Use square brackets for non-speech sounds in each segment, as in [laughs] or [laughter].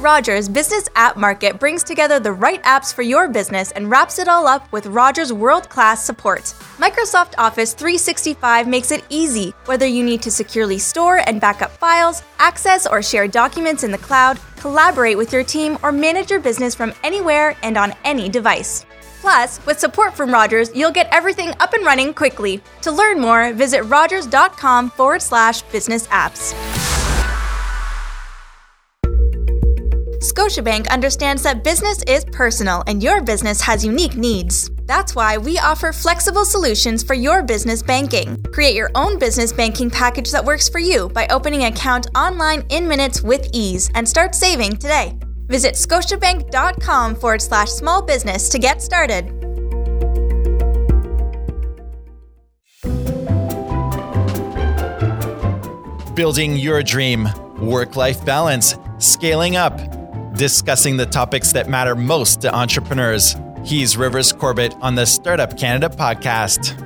Rogers Business App Market brings together the right apps for your business and wraps it all up with Rogers world class support. Microsoft Office 365 makes it easy, whether you need to securely store and backup files, access or share documents in the cloud, collaborate with your team, or manage your business from anywhere and on any device. Plus, with support from Rogers, you'll get everything up and running quickly. To learn more, visit rogers.com forward slash business apps. Scotiabank understands that business is personal and your business has unique needs. That's why we offer flexible solutions for your business banking. Create your own business banking package that works for you by opening an account online in minutes with ease and start saving today. Visit scotiabank.com forward slash small business to get started. Building your dream, work life balance, scaling up, discussing the topics that matter most to entrepreneurs. He's Rivers Corbett on the Startup Canada podcast.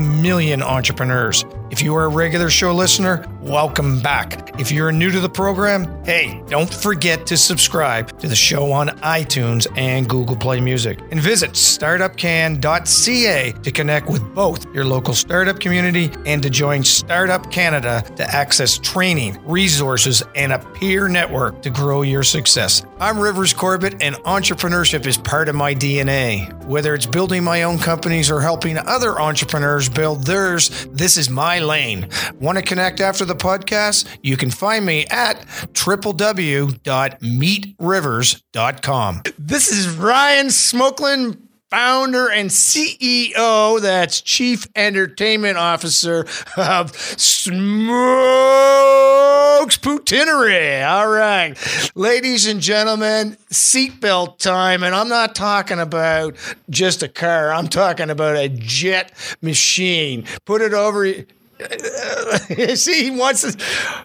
million entrepreneurs. If you are a regular show listener, welcome back. If you're new to the program, hey, don't forget to subscribe to the show on iTunes and Google Play Music. And visit startupcan.ca to connect with both your local startup community and to join Startup Canada to access training, resources, and a peer network to grow your success. I'm Rivers Corbett, and entrepreneurship is part of my DNA. Whether it's building my own companies or helping other entrepreneurs build theirs, this is my lane. Want to connect after the podcast? You can find me at www.meetrivers.com. This is Ryan Smolkin founder and CEO, that's Chief Entertainment Officer of Smokes Poutinerie. All right. Ladies and gentlemen, seatbelt time. And I'm not talking about just a car, I'm talking about a jet machine. Put it over. [laughs] See, he wants to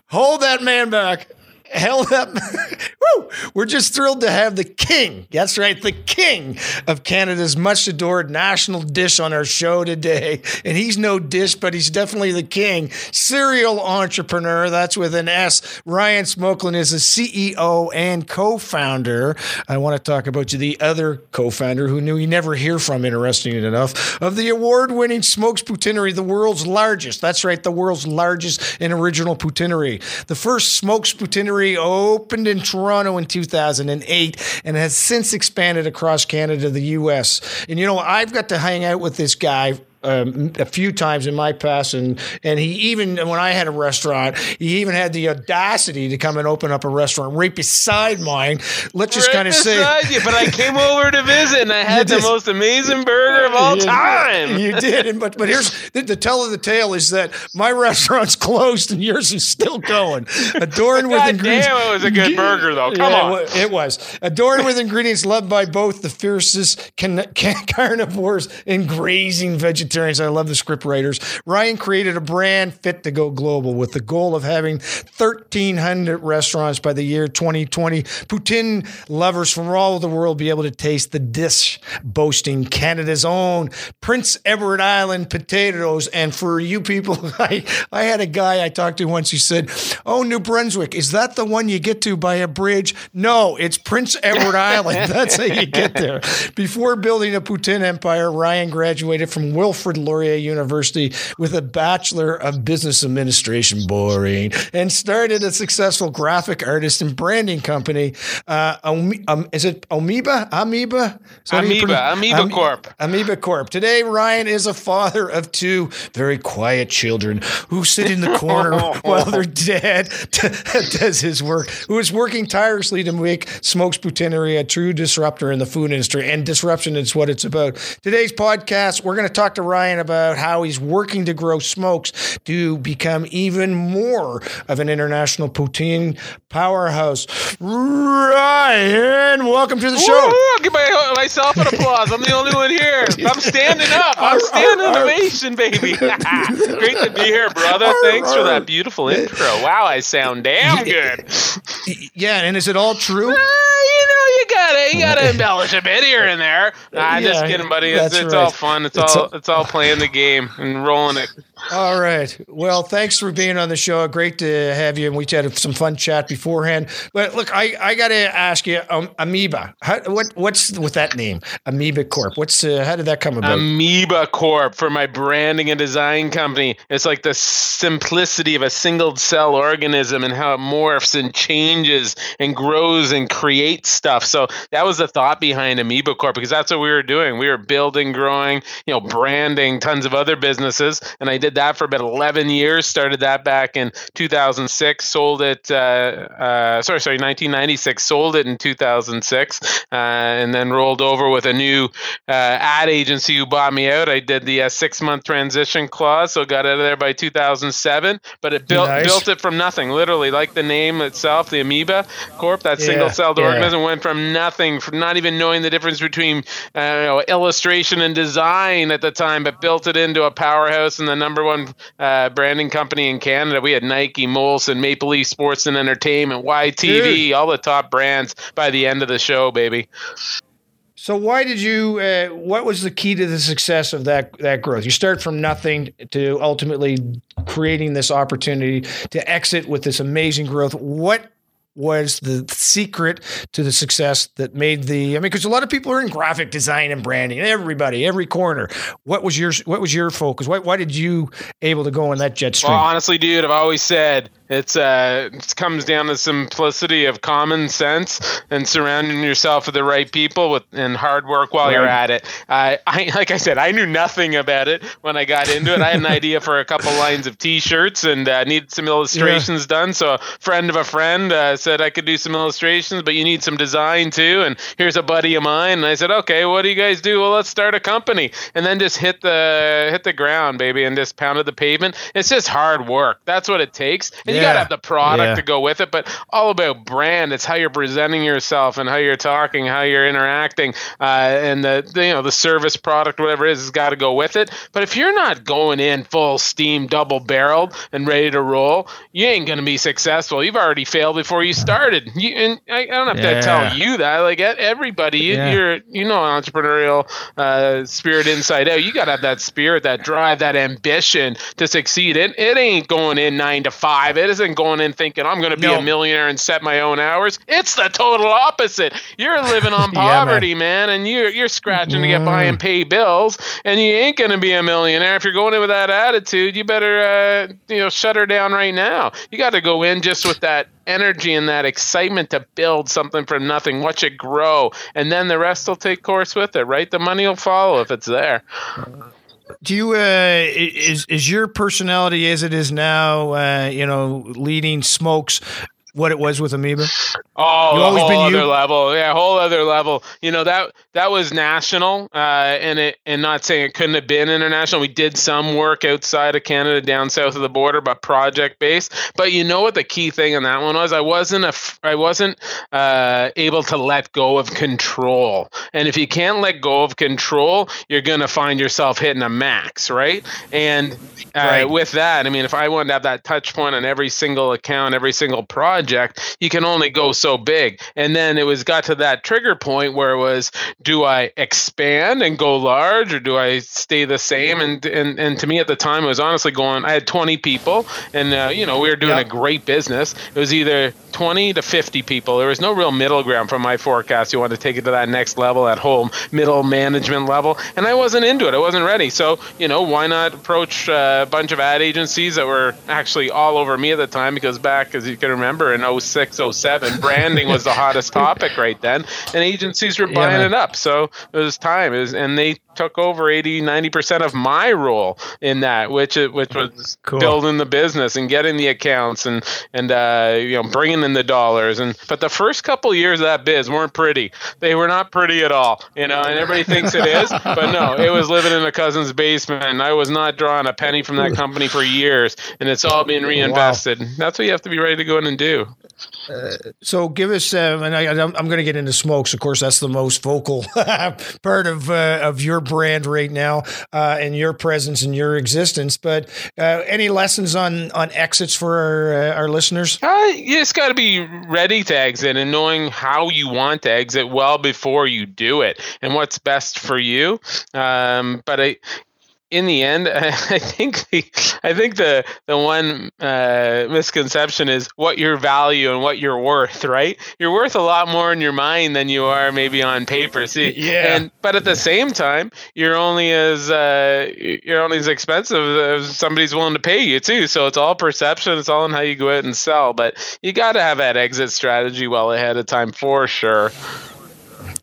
hold that man back held up. [laughs] Woo! We're just thrilled to have the king. That's right, the king of Canada's much adored national dish on our show today. And he's no dish, but he's definitely the king. Serial entrepreneur, that's with an S. Ryan Smolkin is a CEO and co founder. I want to talk about you, the other co founder who knew you never hear from, interesting enough, of the award winning Smokes Poutinerie, the world's largest. That's right, the world's largest and original poutinery. The first Smokes Poutinerie opened in Toronto in 2008 and has since expanded across Canada, the US. And you know, I've got to hang out with this guy um, a few times in my past, and and he even when I had a restaurant, he even had the audacity to come and open up a restaurant right beside mine. Let's just Right kind of say, you, but I came over to visit and I had the did. most amazing burger of all You- time. You did, and but but here's the, the tell of the tale is that my restaurant's [laughs] closed and yours is still going. Adorned with ingredients. damn, it was a good burger, though. Come Yeah, on. It it was adorned with ingredients loved by both the fiercest can, can, [laughs] carnivores and grazing vegetarians. I love the script writers. Ryan created a brand fit to go global with the goal of having 1,300 restaurants by the year 2020. Poutine lovers from all over the world be able to taste the dish boasting Canada's own Prince Edward Island potatoes. And for you people, [laughs] I, I had a guy I talked to once who said, Oh, New Brunswick, is that the one you get to by a bridge? No, it's Prince Edward Island. [laughs] That's how you get there. Before building a poutine empire, Ryan graduated from Wilfrid Laurier University with a Bachelor of Business Administration, boring, and started a successful graphic artist and branding company. Uh, um, is it Amoeba? Amoeba? Amoeba, Amoeba Corp. Amoeba Corp. Today, Ryan is a father of two very quiet children who sit in the corner [laughs] while their dad [laughs] does his work, who is working tirelessly to make Smokes a true disruptor in the food industry. And disruption is what it's about. Today's podcast, we're going to talk to Ryan about how he's working to grow smokes to become even more of an international poutine powerhouse. Ryan, welcome to the show. Woo, I'll give my, myself an applause. I'm the only one here. [laughs] I'm standing up. I'm standing ovation, baby. [laughs] Great to be here, brother. Thanks for that beautiful intro. Wow, I sound damn good. Yeah, and is it all true? Uh, you know, you gotta you gotta [laughs] embellish a bit here and there. Nah, I'm just Yeah, kidding, buddy. It's, it's right. all fun. It's, It's all all- it's all playing the game and rolling it. All right. Well, thanks for being on the show. Great to have you. And we had some fun chat beforehand. But look, I, I got to ask you, um, Amoeba. How, what what's with that name, Amoeba Corp? What's uh, how did that come about? Amoeba Corp for my branding and design company. It's like the simplicity of a single cell organism and how it morphs and changes and grows and creates stuff. So that was the thought behind Amoeba Corp because that's what we were doing. We were building, growing, you know, branding tons of other businesses. And I did that for about 11 years. Started that back in 2006, sold it, uh, uh, sorry, sorry, 1996, sold it in 2006, uh, and then rolled over with a new uh, ad agency who bought me out. I did the uh, six month transition clause, so got out of there by 2007. But it built Nice. built it from nothing, literally, like the name itself, the Amoeba Corp, that Yeah, single celled yeah. organism went from nothing, from not even knowing the difference between uh, you know, illustration and design at the time, but built it into a powerhouse and the number one uh, branding company in Canada. We had Nike, Molson, Maple Leaf Sports and Entertainment, YTV, all the top brands by the end of the show, baby. so why did you? Uh, what was the key to the success of that that growth? You start from nothing to ultimately creating this opportunity to exit with this amazing growth. What was the secret to the success that made the? I mean, because a lot of people are in graphic design and branding. Everybody, every corner. What was your What was your focus? Why, why did you able to go on that jet stream? Well, honestly, dude, I've always said it's uh, it comes down to simplicity of common sense and surrounding yourself with the right people with and hard work while you're at it. I, I, like I said, I knew nothing about it when I got into it. I had an idea for a couple lines of T-shirts and uh, needed some illustrations done. So a friend of a friend uh, said I could do some illustrations, but you need some design too. And here's a buddy of mine. And I said, okay, what do you guys do? Well, let's start a company. And then just hit the hit the ground, baby, and just pounded the pavement. It's just hard work. That's what it takes. And you Yeah. gotta have the product Yeah. to go with it. But all about brand. It's how you're presenting yourself and how you're talking, how you're interacting, uh, and the, the you know the service product, whatever it is, has got to go with it. But if you're not going in full steam, double barreled, and ready to roll, you ain't gonna be successful. You've already failed before you started. You, and I, I don't have Yeah. to tell you that. Like everybody, you, Yeah. you're you know entrepreneurial uh, spirit inside out. You got to have that spirit, that drive, that ambition to succeed. It it ain't going in nine to five. It isn't going in thinking I'm going to be No. a millionaire and set my own hours. It's the total opposite. You're living [laughs] on Yeah, man. poverty, man. and you're you're scratching to get by and pay bills, and you ain't going to be a millionaire if you're going in with that attitude. You better uh, you know shut her down right now. You got to go in just with that energy and that excitement to build something from nothing, watch it grow, and then the rest will take course with it, right? The money will follow if it's there. Do you uh, is is your personality as it is now? Uh, you know, leading smokes. What it was with Amoeba. Oh, You a always whole been other you? level. Yeah, a whole other level. You know that that was national, uh, and it and not saying it couldn't have been international. We did some work outside of Canada, down south of the border, but project based. But you know what the key thing in that one was? I wasn't a f- I wasn't uh, able to let go of control. And if you can't let go of control, you're gonna find yourself hitting a max, right? And uh, Right. with that, I mean, if I wanted to have that touch point on every single account, every single project, you can only go so big. And then it was got to that trigger point where it was, do I expand and go large, or do I stay the same? And and and to me at the time, it was honestly going. I had 20 people, and uh, you know we were doing Yeah. a great business. It was either 20 to 50 people. There was no real middle ground from my forecast. You want to take it to that next level, at home middle management level, and I wasn't into it. I wasn't ready. So you know, why not approach uh, a bunch of ad agencies that were actually all over me at the time? Because back, as you can remember, in 06, 07, branding was the hottest topic right then, and agencies were buying man. it up. So it was time. It was, and they took over 80, 90% of my role in that, which which was cool. building the business and getting the accounts and and uh, you know bringing in the dollars. And but the first couple years of that biz weren't pretty. They were not pretty at all. You know, and everybody thinks it is, [laughs] but no, it was living in a cousin's basement. And I was not drawing a penny from that company for years, and it's all being reinvested. Wow. That's what you have to be ready to go in and do. So give us, uh, and I, am going to get into smokes. Of course, that's the most vocal [laughs] part of uh, of your brand right now uh, and your presence and your existence. But uh, any lessons on on exits for our, uh, our listeners? just got to be ready to exit and knowing how you want to exit well before you do it and what's best for you. Um, but I in the end, [laughs] I think the I think the the one uh, misconception is what your value and what you're worth. Right, you're worth a lot more in your mind than you are maybe on paper. See, [laughs] yeah. And but at the same time, you're only as uh, you're only as expensive as somebody's willing to pay you too. So it's all perception. It's all in how you go out and sell. But you got to have that exit strategy well ahead of time for sure.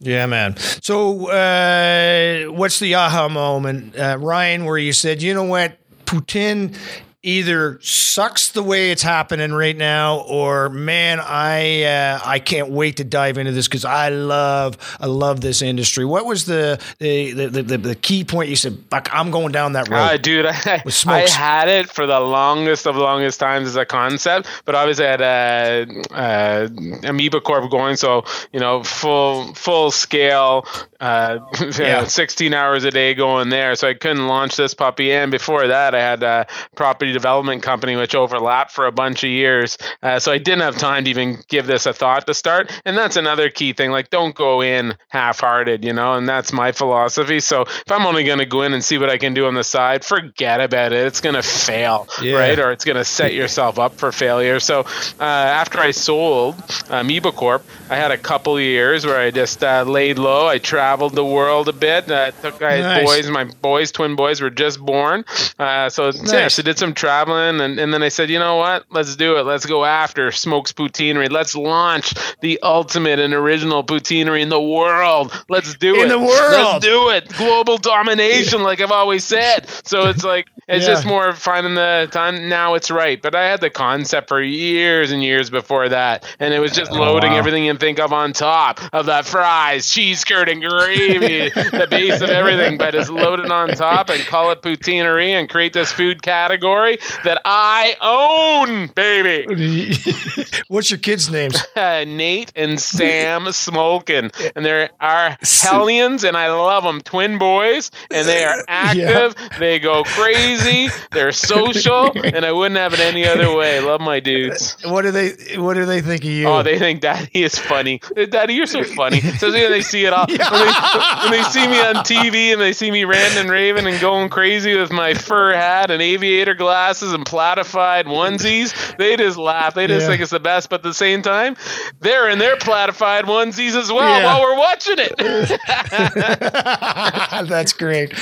Yeah, man. So, uh, what's the aha moment, uh, Ryan, where you said, you know what, Poutine either sucks the way it's happening right now, or man, I uh, I can't wait to dive into this because I love I love this industry. What was the the the, the, the key point? You said, I'm going down that road." Uh, dude, [laughs] I, I had it for the longest of longest times as a concept, but obviously I had a, a Amoeba Corp going, so you know, full full scale, uh, [laughs] yeah. 16 hours a day going there, so I couldn't launch this puppy. And before that, I had a property development company, which overlapped for a bunch of years. Uh, so I didn't have time to even give this a thought to start. And that's another key thing. Like, don't go in half hearted, you know, and that's my philosophy. So if I'm only going to go in and see what I can do on the side, forget about it. It's going to fail, yeah. right? Or it's going to set yourself up for failure. So uh, after I sold Amoeba Corp, I had a couple years where I just uh, laid low. I traveled the world a bit. Uh, took my nice. boys, my boys, twin boys were just born. Uh, so nice. yeah, so did some traveling, and, and then I said, you know what? Let's do it. Let's go after Smokes Poutinerie. Let's launch the ultimate and original poutineery in the world. Let's do in it. In the world. Let's do it. Global domination, like I've always said. So it's like it's yeah. just more finding the time. Now it's right. But I had the concept for years and years before that, and it was just loading oh, wow. everything you think of on top of that fries, cheese curd, and gravy, [laughs] the base of everything. But it's loaded on top and call it poutineery and create this food category that I own, baby. [laughs] What's your kids' names? Uh, [laughs] Nate and Sam Smolkin. And they're our hellions, and I love them. Twin boys, and they are active. Yeah. They go crazy. They're social, and I wouldn't have it any other way. Love my dudes. What do they What do they think of you? Oh, they think Daddy is funny. Uh, Daddy, you're so funny. [laughs] So they see it all. Yeah. When, they, when they see me on TV and they see me ranting and raving and going crazy with my fur hat and aviator glasses glasses and platified onesies. They just laugh. They just yeah. think it's the best. But at the same time, they're in their platified onesies as well yeah. while we're watching it. [laughs] That's great.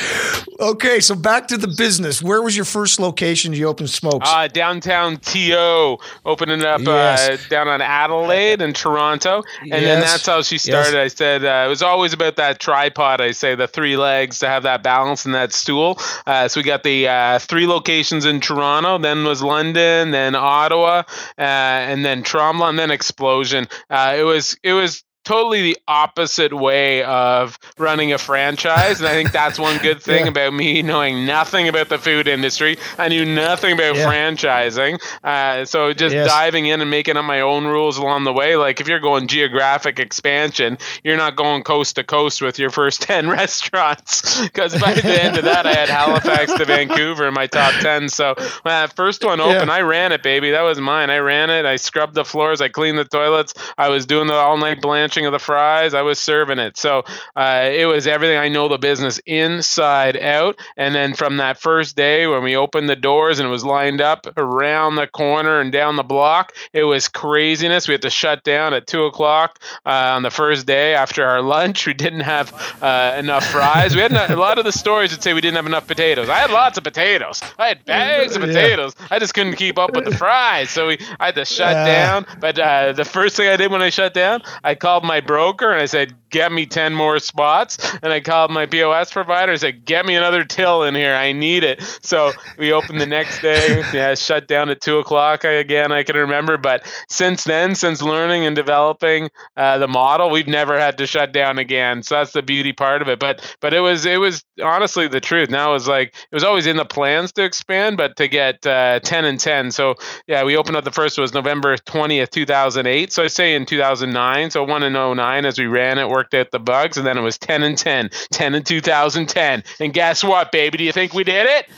Okay, so back to the business. Where was your first location you opened Smokes? Uh, downtown TO, opening up uh, yes. uh, down on Adelaide and Toronto. And yes. then that's how she started. Yes. I said uh, it was always about that tripod. I say the three legs to have that balance in that stool. Uh, so we got the uh, three locations in Toronto, then was London, then Ottawa, uh, and then Tremblant, and then Explosion. Uh, it was it was totally the opposite way of running a franchise. And I think that's one good [laughs] thing yeah. about me knowing nothing about the food industry. I knew nothing about yeah. franchising. Uh, so just yes. diving in and making up my own rules along the way. Like if you're going geographic expansion, you're not going coast to coast with your first [laughs] 10 restaurants. Because by the end of that, I had Halifax to Vancouver in my top 10. So when that first one opened, yeah. I ran it, baby. That was mine. I ran it. I scrubbed the floors. I cleaned the toilets. I was doing the all night blanching of the fries. I was serving it. So uh, it was everything I know the business inside out. And then from that first day when we opened the doors and it was lined up around the corner and down the block, it was craziness. We had to shut down at two o'clock uh, on the first day after our lunch. [laughs] We didn't have uh, enough fries. We had a lot of the stories would say we didn't have enough potatoes. I had lots of potatoes. I had bags of potatoes. Yeah. I just couldn't keep up with the fries. So we I had to shut down. But uh, the first thing I did when I shut down, I called my broker and I said, get me 10 more spots. And I called my POS provider. I said, get me another till in here. I need it. So we opened the next day. Yeah, shut down at two o'clock again. I can remember. But since then, since learning and developing uh, the model, we've never had to shut down again. So that's the beauty part of it. But but it was it was honestly the truth. Now it was like it was always in the plans to expand, but to get uh, 10 and 10. So yeah, we opened up the first was November 20th, 2008. So I say in 2009. So one and 09 as we ran it, worked out the bugs, and then it was 10 and 10, 10 in 2010. And guess what, baby? Do you think we did it?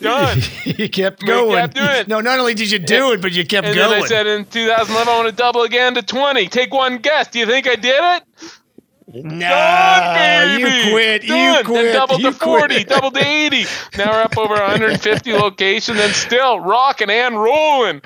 Done. [laughs] you kept going. Kept doing. No, not only did you do it, but you kept and going. then I said in 2011, I want to double again to 20. Take one guess. Do you think I did it? Nah, Done, you quit. Done. You quit. Then doubled you to 40, quit. [laughs] doubled to 80. Now we're up over 150 locations and still rocking and rolling.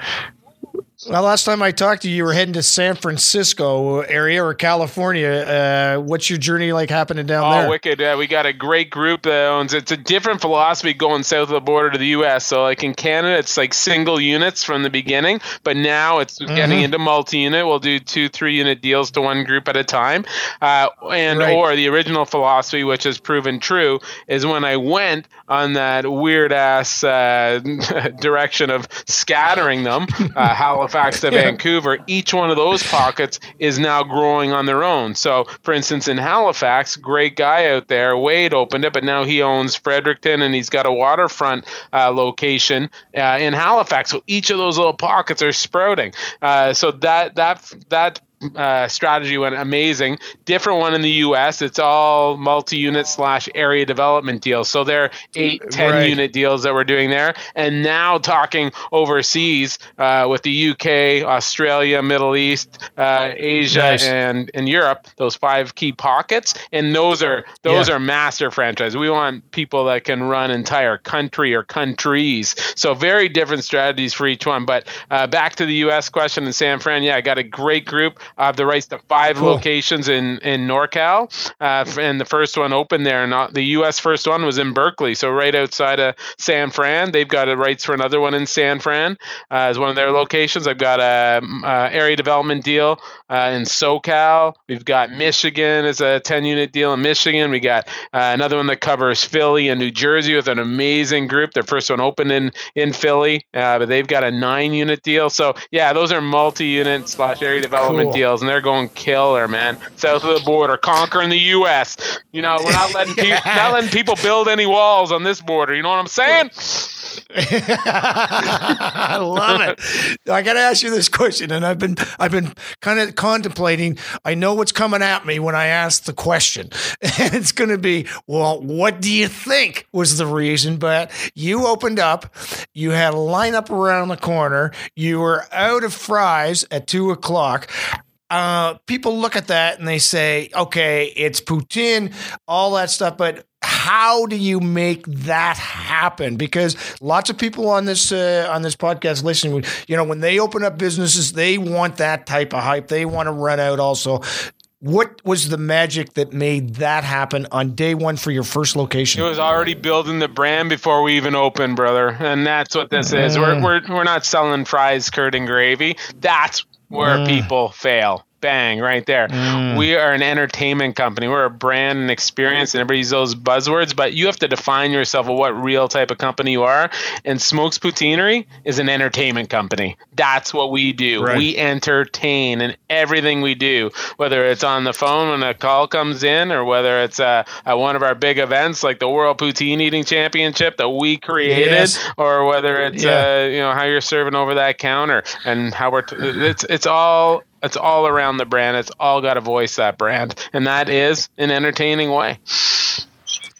Well, last time I talked to you, you were heading to San Francisco area or California. Uh, what's your journey like happening down Oh, there? Oh, wicked! Uh, we got a great group that owns. It's a different philosophy going south of the border to the U.S. So, like in Canada, it's like single units from the beginning, but now it's Mm-hmm. getting into multi-unit. We'll do two, three-unit deals to one group at a time, uh, and Right. or the original philosophy, which has proven true, is when I went on that weird ass uh, [laughs] direction of scattering them, uh, Halifax to [laughs] Vancouver. Each one of those pockets is now growing on their own. So, for instance, in Halifax, great guy out there, Wade opened it, but now he owns Fredericton and he's got a waterfront uh, location uh, in Halifax. So each of those little pockets are sprouting. Uh, so that that that uh, strategy went amazing. Different one in the U.S. It's all multi-unit slash area development deals. So they're eight, ten Right. unit deals that we're doing there. And now talking overseas uh, with the U.K., Australia, Middle East, uh, Asia, Nice. and and Europe. Those five key pockets, and those are those Yeah. are master franchise. We want people that can run entire country or countries. So very different strategies for each one. But uh, back to the U.S. question in San Fran. Yeah, I got a great group. I have the rights to five Cool. locations in in NorCal, uh, and the first one opened there. Not the U.S. first one was in Berkeley, so right outside of San Fran. They've got the rights for another one in San Fran uh, as one of their locations. I've got a, um, uh area development deal uh, in SoCal. We've got Michigan as a 10 unit deal in Michigan. We got uh, another one that covers Philly and New Jersey with an amazing group. Their first one opened in in Philly, uh, but they've got a nine unit deal. So yeah, those are multi unit slash area development Cool. Deals, and they're going killer, man. South of the border, conquering the U.S. You know, we're not letting people [laughs] not letting people build any walls on this border. You know what I'm saying? [laughs] I love it. I got to ask you this question, and I've been I've been kind of contemplating. I know what's coming at me when I ask the question, [laughs] and it's going to be, well, what do you think was the reason? But you opened up, you had a lineup around the corner, you were out of fries at two o'clock. Uh, people look at that and they say, okay, it's poutine, all that stuff, but how do you make that happen? Because lots of people on this uh, on this podcast listening, you know, when they open up businesses, they want that type of hype. They want to run out also. What was the magic that made that happen on day one for your first location? It was already building the brand before we even opened, brother. And that's what this is. We're, we're, we're not selling fries, curd, and gravy. That's where mm. people fail. Bang, right there. We are an entertainment company. We're a brand and experience, and everybody uses those buzzwords, but you have to define yourself of what real type of company you are. And Smokes Poutinerie is an entertainment company. That's what we do. Right. We entertain in everything we do, whether it's on the phone when a call comes in, or whether it's uh, at one of our big events like the World Poutine Eating Championship that we created, Yes. or whether it's Yeah. uh, you know how you're serving over that counter and how we're t- it's it's all it's all around the brand. It's all got a voice that brand, and that is an entertaining way.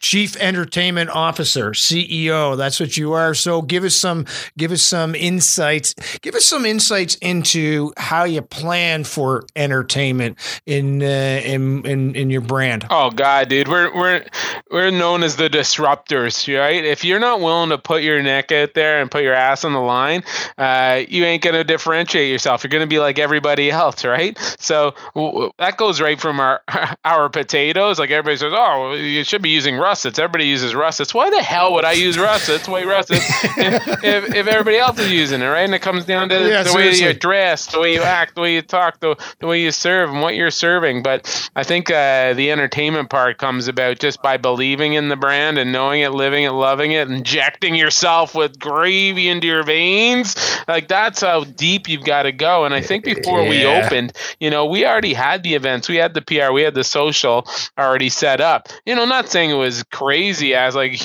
Chief Entertainment Officer, CEO. That's what you are. So give us some give us some insights. Give us some insights into how you plan for entertainment in uh, in, in in your brand. Oh god, dude, we're we're we're known as the disruptors, right? If you're not willing to put your neck out there and put your ass on the line, uh, you ain't gonna differentiate yourself. You're gonna be like everybody else, right? So w- that goes right from our [laughs] our potatoes. Like everybody says, oh, you should be using Russ russets. Everybody uses russets. Why the hell would I use russets? White russets if, if, if, everybody else is using it, right? And it comes down to yeah, the seriously. way you dress, the way you act, the way you talk, the, the way you serve, and what you're serving. But I think uh, the entertainment part comes about just by believing in the brand and knowing it, living it, loving it, injecting yourself with gravy into your veins. Like that's how deep you've got to go. And I think before yeah. we opened, you know, we already had the events, we had the PR, we had the social already set up. You know, not saying it was crazy as like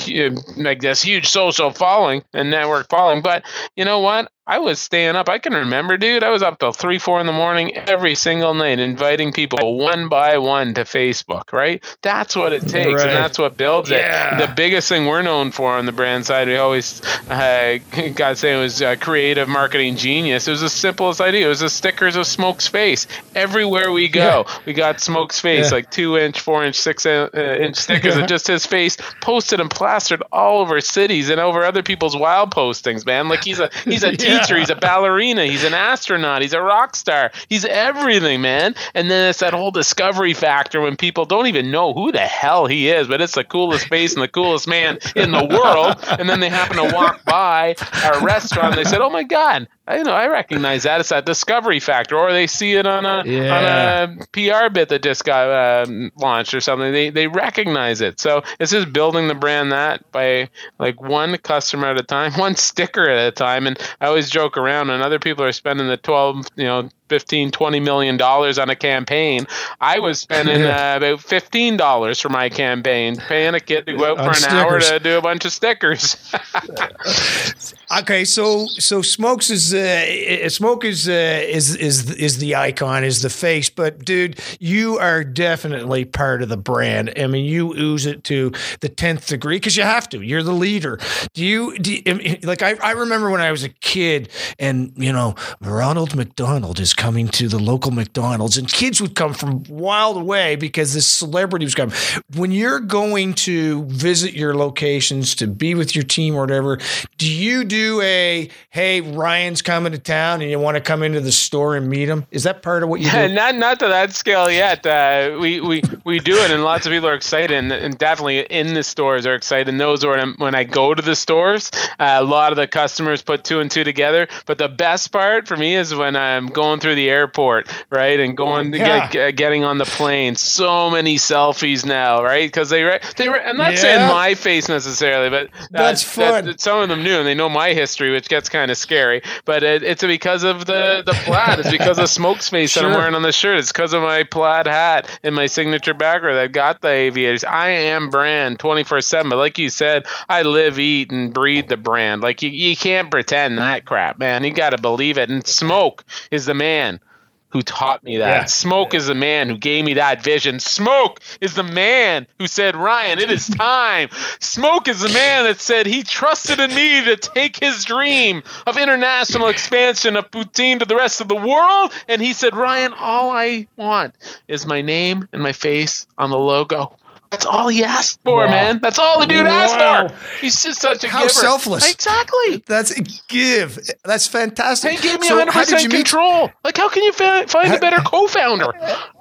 like this huge social following and network following, but you know what? I was staying up. I can remember, dude. I was up till three, four in the morning every single night, inviting people one by one to Facebook. Right? That's what it takes, right. and that's what builds yeah. it. The biggest thing we're known for on the brand side, we always uh, [laughs] got saying was uh, creative marketing genius. It was the simplest idea. It was the stickers of Smoke's face everywhere we go. Yeah. We got Smoke's face, yeah. like two inch, four inch, six uh, inch stickers of just his face, posted and plastered all over cities and over other people's wild postings. Man, like he's a he's a [laughs] teacher, he's a ballerina, he's an astronaut, he's a rock star, he's everything, man. And then it's that whole discovery factor when people don't even know who the hell he is, but it's the coolest face and the coolest man in the world. And then they happen to walk by our restaurant and they said, "Oh my god, I know I recognize that. It's that discovery factor, or they see it on a yeah. on a PR bit that just got um, launched or something. They they recognize it. So it's just building the brand that by like one customer at a time, [laughs] one sticker at a time. And I always joke around, and other people are spending the twelve, you know, 15 20 million dollars on a campaign. I was spending uh, about 15 dollars for my campaign paying a kid to go out for an stickers. hour to do a bunch of stickers [laughs] okay so so smokes is uh, smoke is uh, is is is the icon is the face but dude you are definitely part of the brand. I mean you ooze it to the 10th degree because you have to you're the leader. Do you, do you like I, I remember when i was a kid and you know ronald mcdonald is coming to the local McDonald's, and kids would come from wild away because this celebrity was coming. When you're going to visit your locations to be with your team or whatever, do you do a hey Ryan's coming to town and you want to come into the store and meet him? Is that part of what you do? [laughs] not not to that scale yet. Uh, we we we do it, and lots of people are excited, and, and definitely in the stores are excited. And those are when I go to the stores, uh, a lot of the customers put two and two together. But the best part for me is when I'm going through the airport, right, and going to yeah. get, getting on the plane. So many selfies now, right? Because they they I'm not yeah. saying my face necessarily, but that's fun. That, some of them knew, and they know my history, which gets kind of scary. But it, it's because of the the plaid. It's because of Smoke's face sure. that I'm wearing on the shirt. It's because of my plaid hat and my signature background that got the aviators. I am brand 24 seven. But like you said, I live, eat, and breathe the brand. Like you, you can't pretend that crap, man. You got to believe it. And Smoke is the man man who taught me that. Yeah. Smoke is the man who gave me that vision. Smoke is the man who said, Ryan, it is time. Smoke is the man that said he trusted in me to take his dream of international expansion of poutine to the rest of the world. And he said, Ryan, all I want is my name and my face on the logo. That's all he asked for, wow. man. That's all the dude wow. asked for. He's just such a How giver. selfless. Exactly. That's give. That's fantastic. He gave me so 100% control. Meet? Like, how can you find a better co-founder?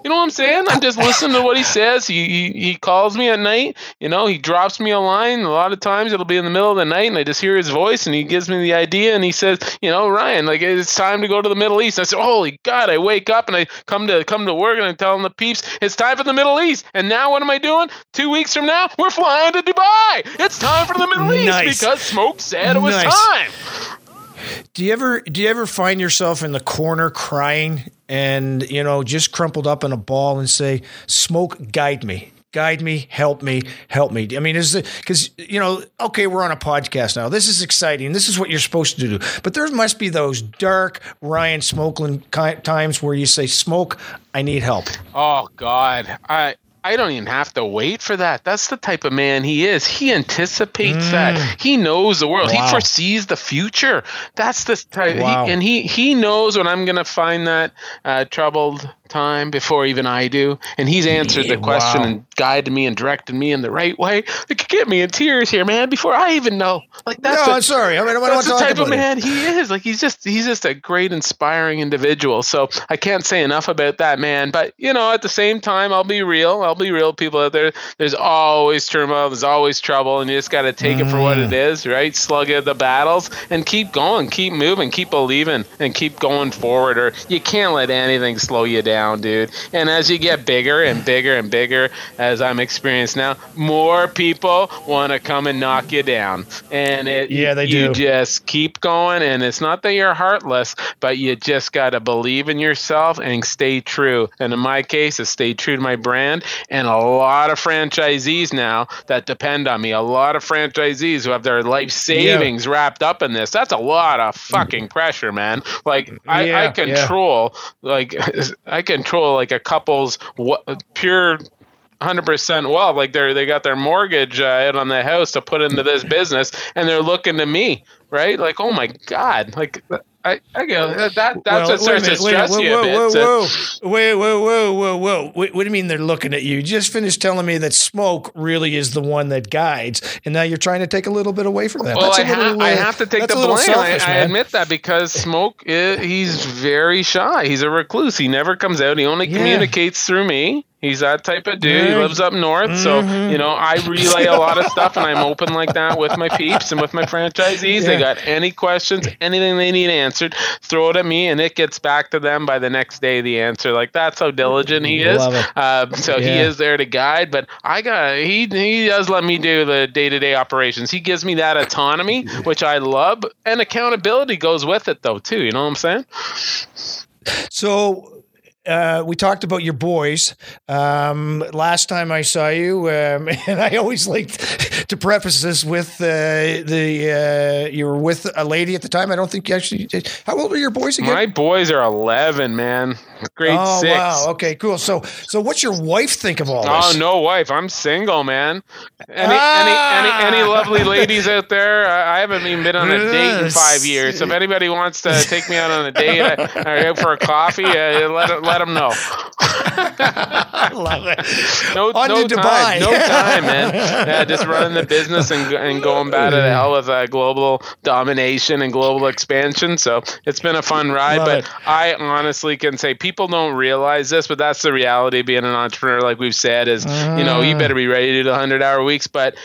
You know what I'm saying? I'm just listening to what he says. He, he, he calls me at night. You know, he drops me a line. A lot of times it'll be in the middle of the night, and I just hear his voice, and he gives me the idea, and he says, you know, Ryan, like it's time to go to the Middle East. I said, holy God! I wake up and I come to come to work, and I tell him the peeps, it's time for the Middle East. And now what am I doing? Two weeks from now, we're flying to Dubai. It's time for the Middle nice. East because Smoke said it was nice. time. Do you ever do you ever find yourself in the corner crying and you know just crumpled up in a ball and say, "Smoke, guide me." Guide me, help me, help me. I mean, is because you know? Okay, we're on a podcast now. This is exciting. This is what you're supposed to do. But there must be those dark Ryan Smolkin times where you say, "Smoke, I need help." Oh God, I I don't even have to wait for that. That's the type of man he is. He anticipates mm. that. He knows the world. Wow. He foresees the future. That's the type. Wow. He, and he he knows when I'm going to find that uh, troubled time before even I do, and he's answered the question wow. and guided me and directed me in the right way. It could get me in tears here, man. Before I even know, like that's no, a- I'm sorry. I mean, I don't that's the want to talk type of about it. man he is. Like he's just he's just a great, inspiring individual. So I can't say enough about that man. But you know, at the same time, I'll be real. I'll be real. People out there, there's always turmoil. There's always trouble, and you just got to take it for what Mm. it is, right? Slug at the battles and keep going, keep moving, keep believing, and keep going forward. Or you can't let anything slow you down, dude. And as you get bigger and bigger and bigger, as I'm experienced now, more people want to come and knock you down. And it, Yeah, they you do. just keep going. And it's not that you're heartless, but you just got to believe in yourself and stay true. And in my case, it's stay true to my brand. And a lot of franchisees now that depend on me, a lot of franchisees who have their life savings wrapped up in this. That's a lot of fucking pressure, man. Like I, Yeah, I yeah. control, like [laughs] I control like a couple's pure hundred percent wealth. Like they're they got their mortgage uh, out on the house to put into this business, and they're looking to me, right? Like, oh my god, like I I go that that's Well, what starts to wait a stress minute, you a wait, bit. whoa, so- whoa, whoa, wait, whoa, whoa, whoa, whoa. What, what do you mean they're looking at you? You just finished telling me that smoke really is the one that guides, and now you're trying to take a little bit away from that. Well, That's I, a little, ha- I uh, have to take the a blame. selfish, I, I admit that because Smoke, i he's very shy. He's a recluse. He never comes out. He only Yeah. communicates through me. He's that type of dude. He Mm-hmm. lives up north, so you know I relay a lot of stuff, and I'm open like that with my peeps and with my franchisees. They got any questions, anything they need answered, throw it at me, and it gets back to them by the next day. The answer, like that's how diligent he is. Uh, so he is there to guide, but I got he he does let me do the day to day operations. He gives me that autonomy, which I love, and accountability goes with it though too. You know what I'm saying? So uh, we talked about your boys um, last time I saw you, um, [laughs] and I always like to preface this with uh, the uh, you were with a lady at the time. I don't think you actually. Did. How old are your boys again? My boys are 11, man. Grade oh six. wow! Okay, cool. So, so what's your wife think of all this? Oh no, wife! I'm single, man. Any Ah! any, any any lovely ladies out there? I haven't even been on a date in five years. So if anybody wants to take me out on a date or out for a coffee, uh, let let them know. [laughs] I love it. No, On no to time, Dubai. no time, man. [laughs] Yeah, just running the business and and going bad at hell with uh, global domination and global expansion. So it's been a fun ride. Love but it. I honestly can say people don't realize this, but that's the reality of being an entrepreneur. Like we've said, is you know you ah. better be ready to do the hundred hour weeks. But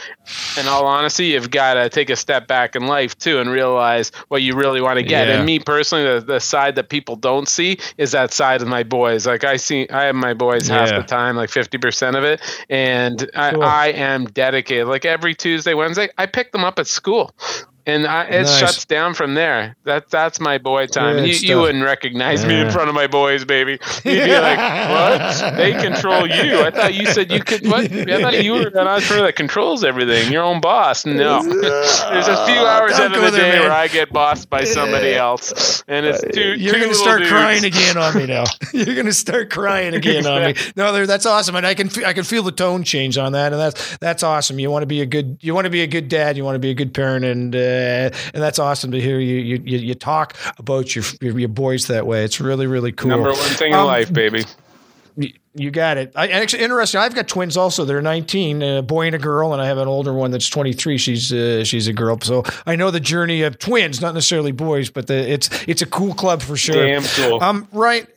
in all honesty, you've got to take a step back in life too and realize what you really want to get. Yeah. And me personally, the, the side that people don't see is that side of my boys. Like I see, I have my boys half the time, like fifty percent of it, and I, I am dedicated. Like every Tuesday, Wednesday, I pick them up at school. And I, it Nice. shuts down from there. That that's my boy time. You, you wouldn't recognize me in front of my boys, baby. You'd be like, "What? They control you? I thought you said you could. What? I thought you were an entrepreneur that controls everything. Your own boss. No. There's a few hours out of the day man. where I get bossed by somebody else, and it's two. You're two going to start dudes. crying again on me now. [laughs] [laughs] You're going to start crying again on me. No, that's awesome, and I can I can feel the tone change on that, and that's that's awesome. You want to be a good you want to be a good dad, you want to be a good parent, and uh, and that's awesome to hear you you you, you talk about your, your your boys that way. It's really really cool. Number one thing in Um, life, baby. You got it. I, actually, interesting. I've got twins also. They're 19, a boy and a girl, and I have an older one that's 23. She's uh, she's a girl. So I know the journey of twins, not necessarily boys, but the, it's it's a cool club for sure. Damn cool. Um, right,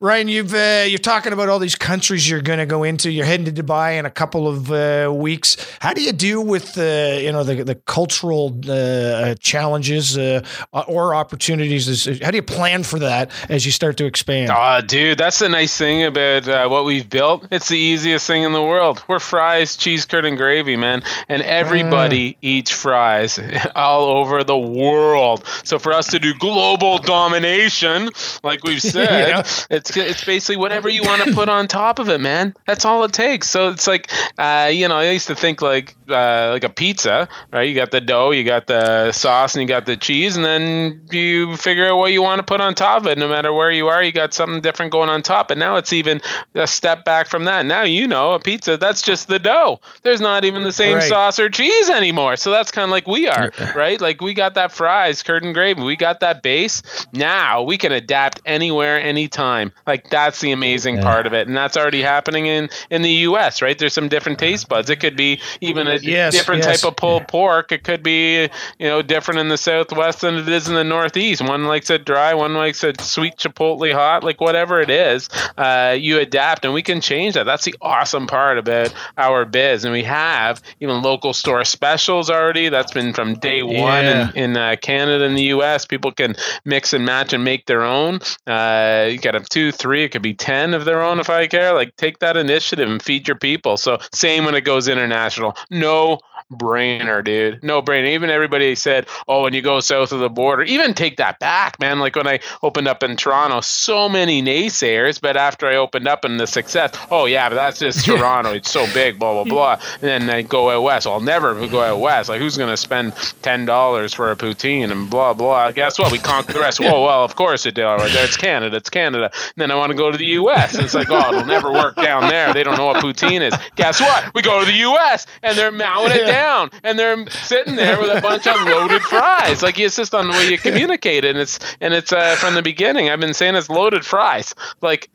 Ryan, you've uh, you're talking about all these countries you're going to go into. You're heading to Dubai in a couple of uh, weeks. How do you deal with uh, you know the the cultural uh, challenges uh, or opportunities? How do you plan for that as you start to expand? Ah, dude, that's the nice thing about uh, what we've built. It's the easiest thing in the world. We're fries, cheese curd, and gravy, man. And everybody Mm. eats fries [laughs] all over the world. So for us to do global domination, like we've [laughs] said, Yeah. it's it's basically whatever you want to put on top of it, man. That's all it takes. So it's like, uh, you know, I used to think like uh, like a pizza, right? You got the dough, you got the sauce, and you got the cheese, and then you figure out what you want to put on top of it. No matter where you are, you got something different going on top. And now it's even a step back from that. Now you know a pizza that's just the dough. There's not even the same Right. sauce or cheese anymore. So that's kind of like we are, right? Like we got that fries, curd and gravy. We got that base. Now we can adapt anywhere, anytime. Like that's the amazing part of it, and that's already happening in in the U.S. Right? There's some different taste buds. It could be even a Yes, different yes. type of pulled pork. It could be you know different in the Southwest than it is in the Northeast. One likes it dry, one likes it sweet chipotle hot. Like whatever it is, uh, you adapt, and we can change that. That's the awesome part about our biz, and we have even local store specials already. That's been from day one Yeah. in, in uh, Canada and the U.S. People can mix and match and make their own. Uh, you got a two, three, it could be ten of their own if I care. Like take that initiative and feed your people. So same when it goes international. No brainer, dude. No brainer. Even everybody said, oh, when you go south of the border, even take that back, man. Like when I opened up in Toronto, so many naysayers, but after I opened up and the success, oh yeah, but that's just [laughs] Toronto. It's so big, blah blah blah. And then I go out west. I'll never go out west. Like who's gonna spend ten dollars for a poutine and blah blah. Guess what? We conquer the rest. [laughs] Whoa, oh, well, of course it did. Right, it's Canada. It's Canada. And then I want to go to the U.S. And it's like, oh, it'll never work down there. They don't know what poutine is. Guess what? We go to the U.S. and they're mowing it [laughs] down, and they're sitting there with a bunch of loaded fries. Like it's just on the way you communicate, and it's and it's uh, from the beginning. I've been saying it's loaded fries. Like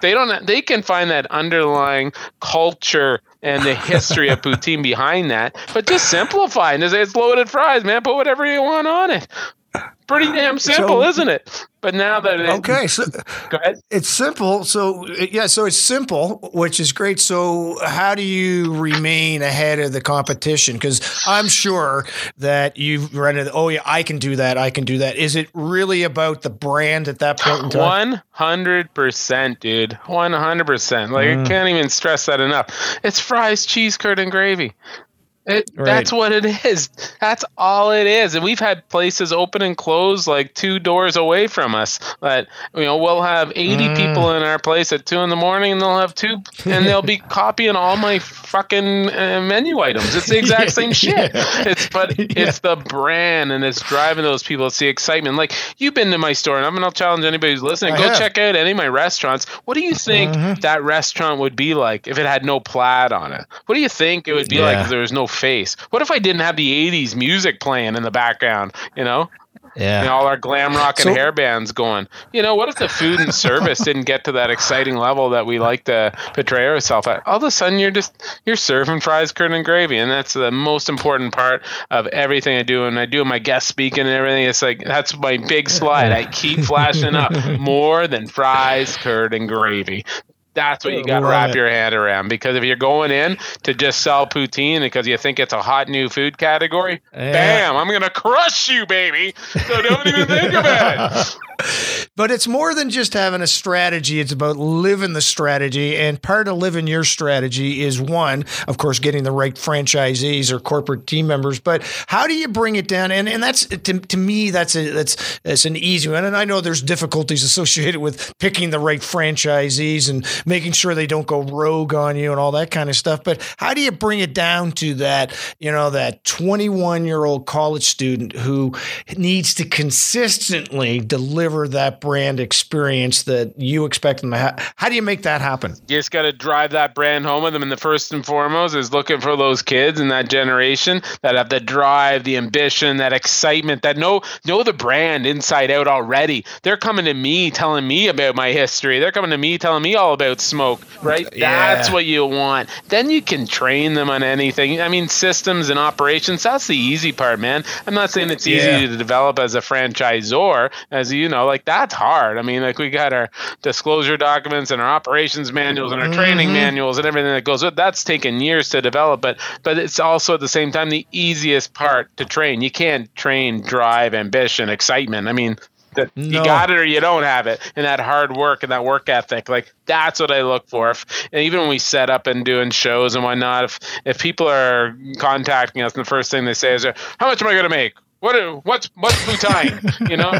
they don't they can find that underlying culture and the history of poutine behind that but just simplify and just say it's loaded fries man put whatever you want on it pretty damn simple So- isn't it but now that it, Okay, so go ahead it's simple. So yeah, so it's simple, which is great. So how do you remain ahead of the competition? Because I'm sure that you've run. Oh yeah, I can do that. I can do that. Is it really about the brand at that point in time? One hundred percent, dude. One hundred percent. Like Mm. I can't even stress that enough. It's fries, cheese curd, and gravy. It, Right. That's what it is. [laughs] That's all it is. And we've had places open and close like two doors away from us. That you know, we'll have eighty Mm. people in our place at two in the morning, and they'll have two, and [laughs] they'll be copying all my fucking uh, menu items. It's the exact [laughs] same shit. It's but it's the brand, and it's driving those people. It's the excitement. Like you've been to my store, and I'm gonna challenge anybody who's listening. I go have. check out any of my restaurants. What do you think Mm-hmm. that restaurant would be like if it had no plaid on it? What do you think it would be like if there was no face? What if I didn't have the '80s music playing in the background? You know, Yeah. and all our glam rock and So- hair bands going. You know, what if the food and service [laughs] didn't get to that exciting level that we like to portray ourselves at? All of a sudden, you're just you're serving fries, curd, and gravy, and that's the most important part of everything I do. And I do my guest speaking and everything. It's like that's my big slide. I keep flashing up [laughs] more than fries, curd, and gravy. That's what you got to wrap it. your head around because if you're going in to just sell poutine because you think it's a hot new food category, Yeah. bam, I'm gonna crush you, baby. So don't even think about it. [laughs] But it's more than just having a strategy. It's about living the strategy. And part of living your strategy is one, of course, getting the right franchisees or corporate team members. But how do you bring it down? And and that's to, to me, that's a that's that's an easy one. And I know there's difficulties associated with picking the right franchisees and making sure they don't go rogue on you and all that kind of stuff. But how do you bring it down to that, you know, that 21 year old college student who needs to consistently deliver that brand experience that you expect them to have? How do you make that happen? You just got to drive that brand home with them. And the first and foremost is looking for those kids in that generation that have the drive, the ambition, that excitement, that know know the brand inside out already. They're coming to me, telling me about my history. They're coming to me, telling me all about smoke. Right? Yeah. That's what you want. Then you can train them on anything. I mean, systems and operations. That's the easy part, man. I'm not saying it's easy Yeah. to develop as a franchisor, as you know, like that's hard. I mean, like we got our disclosure documents and our operations manuals and our training mm-hmm. manuals and everything that goes with. That's taken years to develop, but but it's also at the same time the easiest part to train. You can't train drive, ambition, excitement. I mean. That you got it or you don't have it, and that hard work and that work ethic, like that's what I look for. If, and even when we set up and doing shows and whatnot, if if people are contacting us, and the first thing they say is, "How much am I going to make?" What what's what's poutine? You know,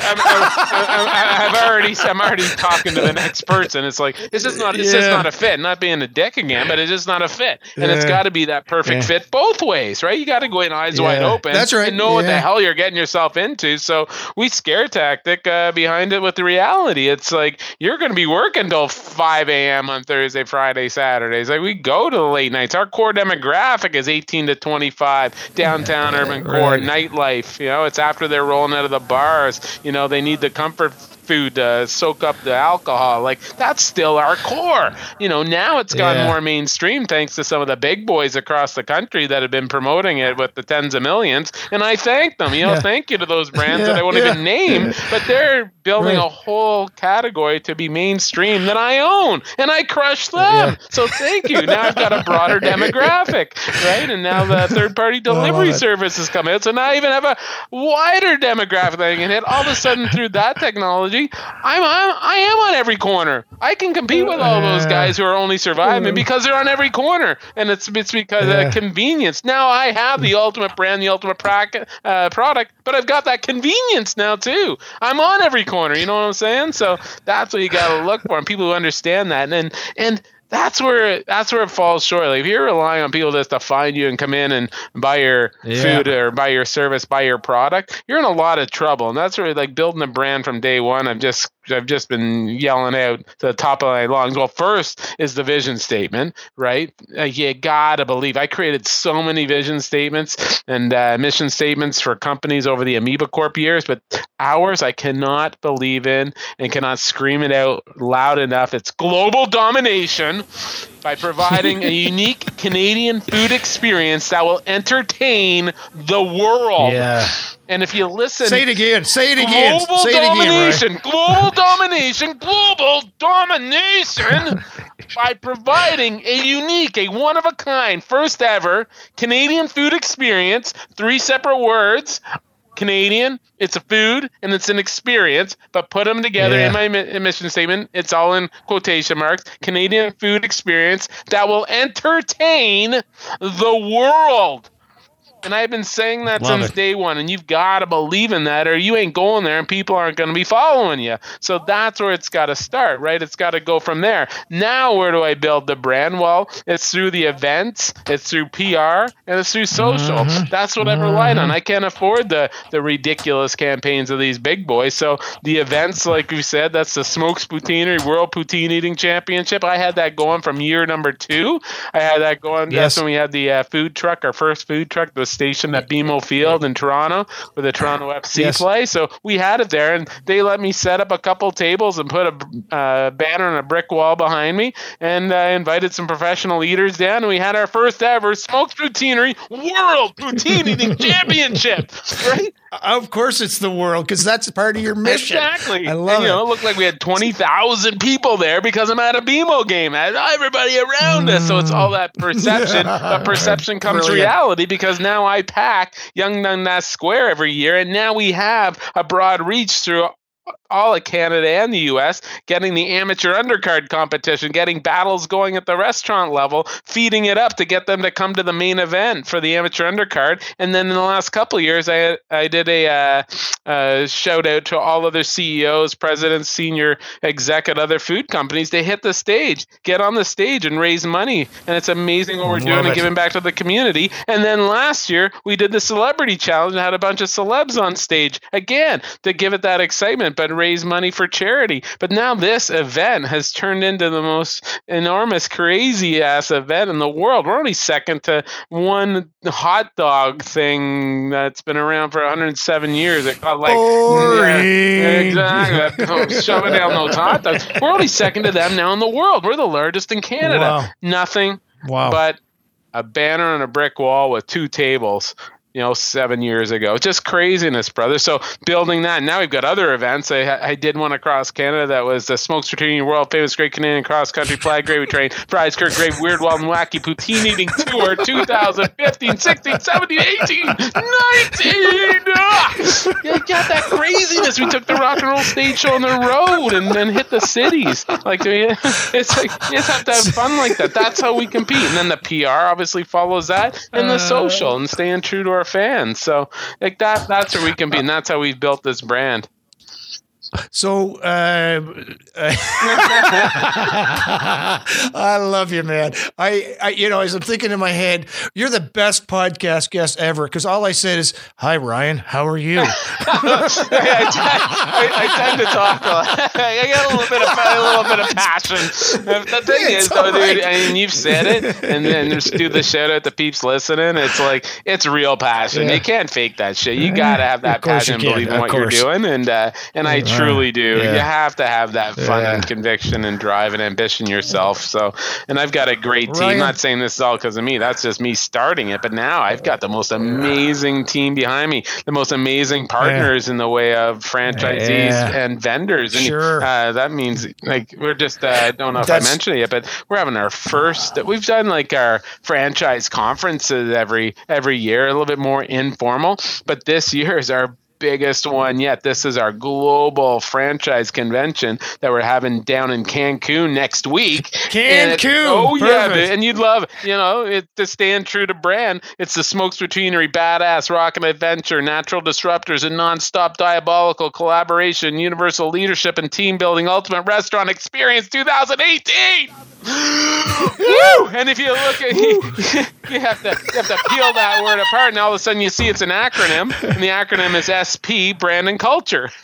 I'm, I'm, I'm, already I'm already talking to the next person. It's like it's just not it's yeah. just not a fit. Not being a dick again, but it's just not a fit. And yeah. it's got to be that perfect yeah. fit both ways, right? You got to go in eyes wide open. That's right. And know what the hell you're getting yourself into. So we scare tactic uh, behind it with the reality. It's like you're going to be working till 5 a.m. on Thursday, Friday, Saturdays. Like we go to the late nights. Our core demographic is 18 to 25, downtown urban core, right. Nightlife. You know, it's after they're rolling out of the bars. You know, they need the comfort food to uh, soak up the alcohol. Like that's still our core. You know, now it's gone yeah. more mainstream thanks to some of the big boys across the country that have been promoting it with the tens of millions. And I thank them. You know, yeah. thank you to those brands yeah, that I won't even name, [laughs] but they're building right. a whole category to be mainstream that I own, and I crush them. So thank you. Now I've got a broader [laughs] demographic, right? And now the third-party [laughs] delivery service is coming out, so now I even have a wider demographic that I can hit. All of a sudden, through that technology I'm, I'm I am on every corner. I can compete with all those guys who are only surviving because they're on every corner, and it's it's because yeah. of convenience. Now I have the ultimate brand, the ultimate uh, product, but I've got that convenience now too. I'm on every corner. You know what I'm saying? So that's what you got to look for, and people who understand that, and and that's where that's where it falls short. Like if you're relying on people just to find you and come in and buy your yeah. food or buy your service, buy your product, you're in a lot of trouble. And that's where like building a brand from day one. I've just I've just been yelling out to the top of my lungs. Well, first is the vision statement, right? Uh, you gotta believe. I created so many vision statements and uh, mission statements for companies over the Amoeba Corp years, but ours I cannot believe in and cannot scream it out loud enough. It's global domination by providing a [laughs] unique Canadian food experience that will entertain the world. Yeah. And if you listen, say it again. Say it again. Global say domination. Again, global domination. Global domination. [laughs] by providing a unique, a one of a kind, first ever Canadian food experience. Three separate words. Canadian, it's a food and it's an experience, but put them together yeah. in my mission statement. It's all in quotation marks. Canadian food experience that will entertain the world. And I've been saying that Love since it. day one, and you've got to believe in that, or you ain't going there, and people aren't going to be following you. So that's where it's got to start, right? It's got to go from there. Now, where do I build the brand? Well, it's through the events, it's through PR, and it's through social. Mm-hmm. That's what I've relied on. Mm-hmm. I can't afford the the ridiculous campaigns of these big boys. So the events, like we said, that's the Smokes Poutinerie World Poutine Eating Championship. I had that going from year number two. I had that going. Yes. That's when we had the uh, food truck, our first food truck, the station at BMO Field in Toronto where the Toronto FC yes. play. So we had it there, and they let me set up a couple tables and put a uh, banner and a brick wall behind me, and I uh, invited some professional eaters down, and we had our first ever smoked Poutinerie world poutine eating [laughs] championship. Right? Of course, it's the world because that's part of your mission. Exactly. I love and, you it. know, it looked like we had twenty thousand people there because I'm at a BMO game. Everybody around mm. us, so it's all that [laughs] perception. but perception comes Brilliant. reality because now I pack Yonge Dundas Square every year, and now we have a broad reach through all of Canada and the US, getting the amateur undercard competition, getting battles going at the restaurant level, feeding it up to get them to come to the main event for the amateur undercard. And then in the last couple years, I I did a uh, uh, shout out to all other CEOs, presidents, senior exec at other food companies. They hit the stage, get on the stage, and raise money. And it's amazing what we're Love doing it. and giving back to the community. And then last year, we did the celebrity challenge and had a bunch of celebs on stage again to give it that excitement, but raise money for charity. But now this event has turned into the most enormous, crazy ass event in the world. We're only second to one hot dog thing that's been around for 107 years. It got like [laughs] exactly shoving down those hot dogs. We're only second to them now in the world. We're the largest in Canada. Wow. Nothing. Wow. But a banner on a brick wall with two tables you know, seven years ago. Just craziness, brother. So building that. Now we've got other events. I, I did one across Canada that was the Smokes Poutine World Famous Great Canadian Cross Country Flag Gravy Train [laughs] Fries Great Weird Wild and Wacky Poutine Eating Tour [laughs] 2015, 16, 17, 18, 19. Ah! You got that craziness. We took the rock and roll stage show on the road and then hit the cities. Like [laughs] it's like you just have to have fun like that. That's how we compete. And then the PR obviously follows that and the uh. social and staying true to our hardcore fans. So like that that's where we can be, and that's how we've built this brand. So uh, [laughs] I love you, man. I, I, you know, as I'm thinking in my head, you're the best podcast guest ever because all I said is, "Hi, Ryan. How are you?" I, I, I, tend to talk. A lot. [laughs] I got a little bit of a little bit of passion. The [laughs] thing It's is, though, all dude, right. I mean, you've said it, and then just do the shout out to peeps listening. It's like it's real passion. Yeah. You can't fake that shit. You gotta have that Of course you passion, believe in what course. you're doing, and uh, and I truly do. yeah. You have to have that fun Yeah. and conviction and drive and ambition yourself. So, and I've got a great team. Ryan- Not saying this is all because of me. That's just me starting it. But now I've got the most amazing team behind me, the most amazing partners in the way of franchisees and vendors. And Sure. uh, that means like we're just uh, I don't know if That's- I mentioned it yet, but we're having our first. We've done like our franchise conferences every every year, a little bit more informal. But this year is our biggest one yet. This is our global franchise convention that we're having down in Cancun next week. [laughs] And it- Cancun, oh yeah, perfect. dude. and you'd love, you know, it, to stand true to brand. It's the Smokes Poutinerie, badass rock and adventure, natural disruptors, and nonstop diabolical collaboration, universal leadership and team building, ultimate restaurant experience 2018. [gasps] Woo! And if you look at [laughs] you, you have to you have to peel that word apart, and all of a sudden you see it's an acronym, and the acronym is SP, brand and culture. [laughs]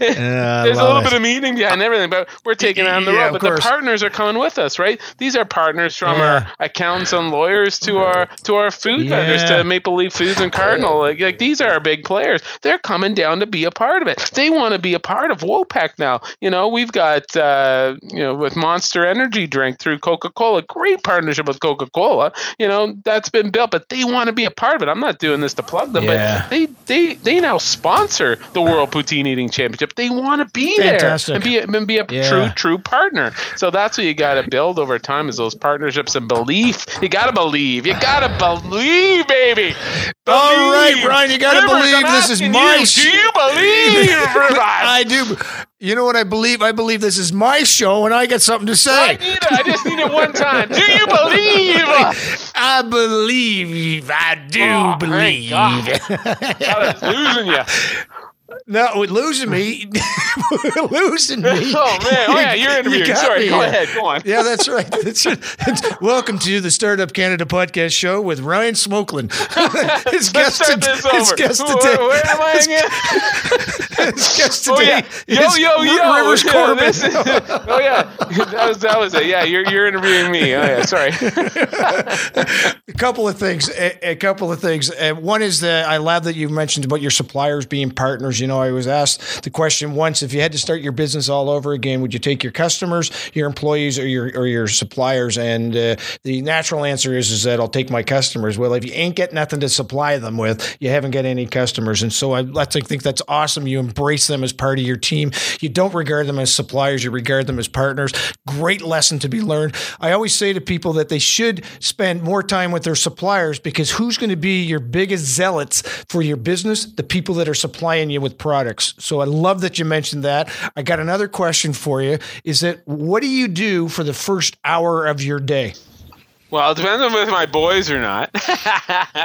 Yeah, There's a little it. bit of meaning behind everything, but we're taking it on the Yeah, road. But the partners are coming with us, right? These are partners from Yeah. our accountants and lawyers to our to our food vendors to Maple Leaf Foods and Cardinal. Like, like these are our big players. They're coming down to be a part of it. They want to be a part of WOPEC now. You know, we've got uh, you know with Monster Energy drink through Coca Cola, great partnership with Coca Cola. You know that's been built, but they want to be a part of it. I'm not doing this to plug them, but they they they now sponsor the World Poutine Eating Championship. They want to be Fantastic. there and be a, and be a Yeah. true true partner. So that's what you got to build over time is those partnerships and belief. You got to believe. You got to believe, baby. All right, Brian, you gotta believe I'm this is my you, Do you believe? [laughs] I do. You know what I believe? I believe this is my show, and I got something to say. I need it. I just need it one time. Do you believe? [laughs] I believe. I do Oh, believe. God. God, it's [laughs] losing you. No, with losing me, [laughs] losing me. Oh man. Oh yeah, you're You interviewing. got Sorry. Go ahead. Go on. Yeah, that's right. That's right. Welcome to the Startup Canada podcast show with Ryan Smolkin. his Let's guest, start to- this his guest Where, today. where am I again? Guest Oh yeah, yo yo yo. Rivers Yeah, Corbin. is- [laughs] oh yeah, that was that was it. Yeah, you're you're interviewing me. Oh yeah, sorry. [laughs] a couple of things. A, a couple of things. Uh, one is that I love that you mentioned about your suppliers being partners. You know, I was asked the question once: if you had to start your business all over again, would you take your customers, your employees, or your or your suppliers? And uh, the natural answer is is that I'll take my customers. Well, if you ain't got nothing to supply them with, you haven't got any customers. And so I, I think think that's awesome. You embrace them as part of your team. You don't regard them as suppliers. You regard them as partners. Great lesson to be learned. I always say to people that they should spend more time with their suppliers because who's going to be your biggest zealots for your business? The people that are supplying you with products. So I love that you mentioned that. I got another question for you. Is that what do you do for the first hour of your day? Well, it depends on if my boys or not. [laughs]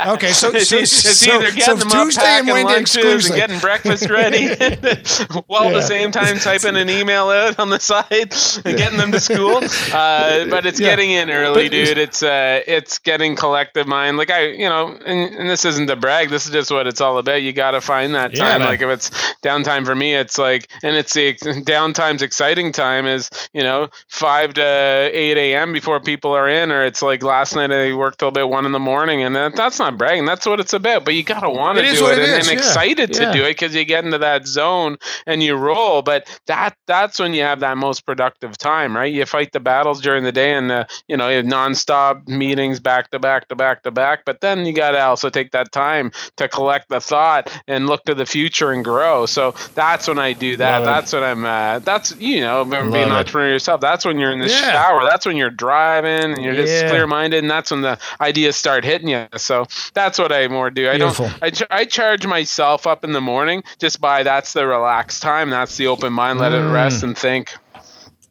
Okay, so- [laughs] it's, so- it's so- either getting so them Tuesday up, and Wednesday exclusive. and getting breakfast ready, [laughs] while at the same time typing an email out on the side and getting them to school. Uh, but it's Yeah. getting in early, But- dude. It's uh, it's getting collective mind. Like I, you know, and, and this isn't to brag. This is just what it's all about. You got to find that Yeah, time. like if it's downtime for me, it's like, and it's the downtime's exciting time is you know five to eight a.m. before people are in, or it's like last night I worked till about one in the morning, and that, that's not bragging. That's what it's about. But you got to want to do it, it and, is, and yeah. excited Yeah. to do it because you get into that zone and you roll. But that that's when you have that most productive time, right? You fight the battles during the day, and uh, you know you have nonstop meetings back to back to back to back. But then you got to also take that time to collect the thought and look to the future and grow. So that's when I do that. Love it. That's when I'm. Uh, that's you know being an entrepreneur yourself. That's when you're in the Yeah. shower. That's when you're driving and you're just Yeah. Clear minded, and that's when the ideas start hitting you. So that's what I more do. I Beautiful. don't. I, ch- I charge myself up in the morning just by that's the relaxed time. That's the open mind. Let it mm. rest and think.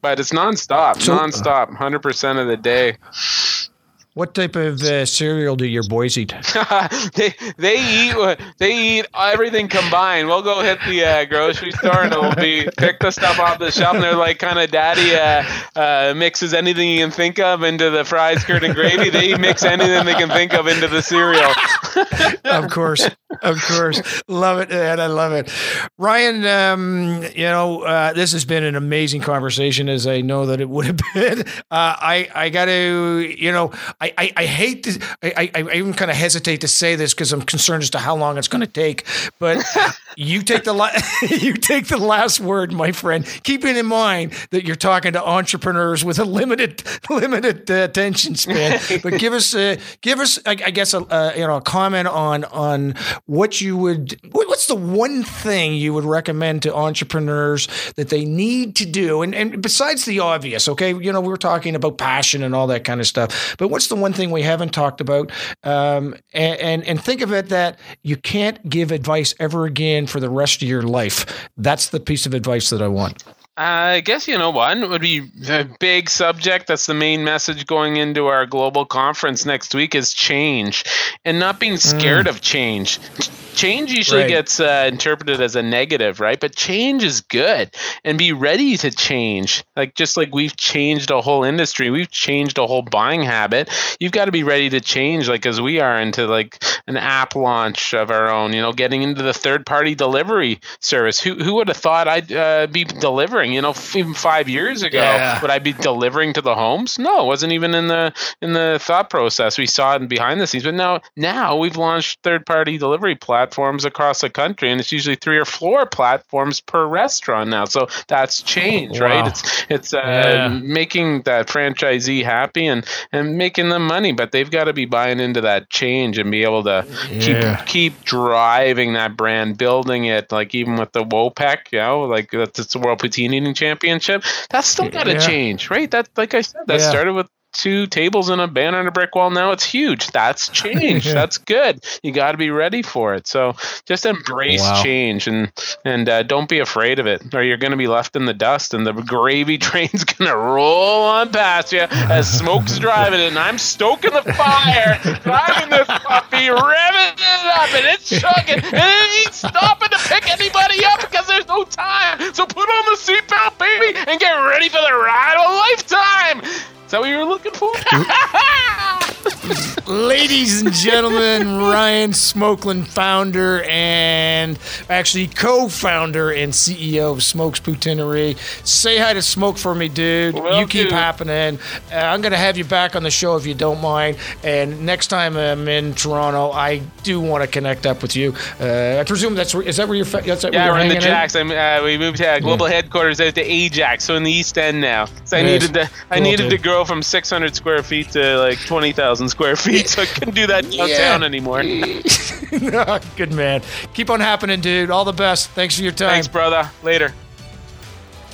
But it's nonstop, So- nonstop, hundred percent of the day. What type of uh, cereal do your boys eat? [laughs] they they eat they eat everything combined. We'll go hit the uh, grocery store and it'll be pick the stuff off the shelf. And they're like kind of daddy uh, uh, mixes anything you can think of into the fries, curd, and gravy. They mix anything they can think of into the cereal. of course, of course, love it, and I love it. Ryan, um, you know uh, this has been an amazing conversation, as I know that it would have [laughs] been. I I got to you know. I I, I, I hate to, I, I even kind of hesitate to say this because I'm concerned as to how long it's going to take. But [laughs] you take the la- [laughs] you take the last word, my friend. Keeping in mind that you're talking to entrepreneurs with a limited [laughs] limited uh, attention span. But give us uh, give us I, I guess a, uh, you know a comment on on what you would what's the one thing you would recommend to entrepreneurs that they need to do and and besides the obvious, okay, you know we're talking about passion and all that kind of stuff. But what's the one thing we haven't talked about? Um, and, and and think of it that you can't give advice ever again for the rest of your life. That's the piece of advice that I want. I guess you know one would be a big subject. That's the main message going into our global conference next week is change and not being scared mm. of change change usually right. gets uh, interpreted as a negative, right? But change is good, and be ready to change. Like just like we've changed a whole industry, we've changed a whole buying habit. You've got to be ready to change, like as we are into like an app launch of our own. You know, getting into the third party delivery service. Who who would have thought I'd uh, be delivering? You know, even five years ago, yeah. would I be delivering to the homes? No, it wasn't even in the in the thought process. We saw it behind the scenes, but now now we've launched third party delivery platforms platforms across the country, and it's usually three or four platforms per restaurant now. So that's change, wow. right? It's it's uh, yeah. making that franchisee happy and and making them money, but they've got to be buying into that change and be able to yeah. keep keep driving that brand, building it. Like even with the WOPEC, you know, like that's the World Poutine Eating Championship. That's still got to yeah. change, right? That like I said, that started with two tables and a banner on a brick wall. Now it's huge. That's [laughs] change. yeah. That's good. You got to be ready for it. So just embrace wow. change and and uh, don't be afraid of it, or you're going to be left in the dust, and the gravy [laughs] train's going to roll on past you as smoke's [laughs] driving it, and I'm stoking the fire, driving this puppy, revving it up, and it's chugging, and it ain't stopping to pick anybody up because there's no time. So put on the seatbelt, baby, and get ready for the ride of a lifetime. Is that what you were looking for? [laughs] [laughs] Ladies and gentlemen, Ryan Smolkin, founder and actually co-founder and CEO of Smokes Poutinerie. Say hi to Smoke for me, dude. Will you keep do. happening. Uh, I'm going to have you back on the show if you don't mind. And next time I'm in Toronto, I do want to connect up with you. Uh, I presume that's where, is that where you're? That's that yeah, we're in the Jacks. Uh, we moved to global yeah. headquarters out to Ajax, so in the East End now. So I yes. needed to. I needed to grow grow from 600 square feet to like 20,000 square feet, so I couldn't do that downtown yeah. anymore. [laughs] Good man. Keep on happening, dude. All the best. Thanks for your time. Thanks, brother. Later.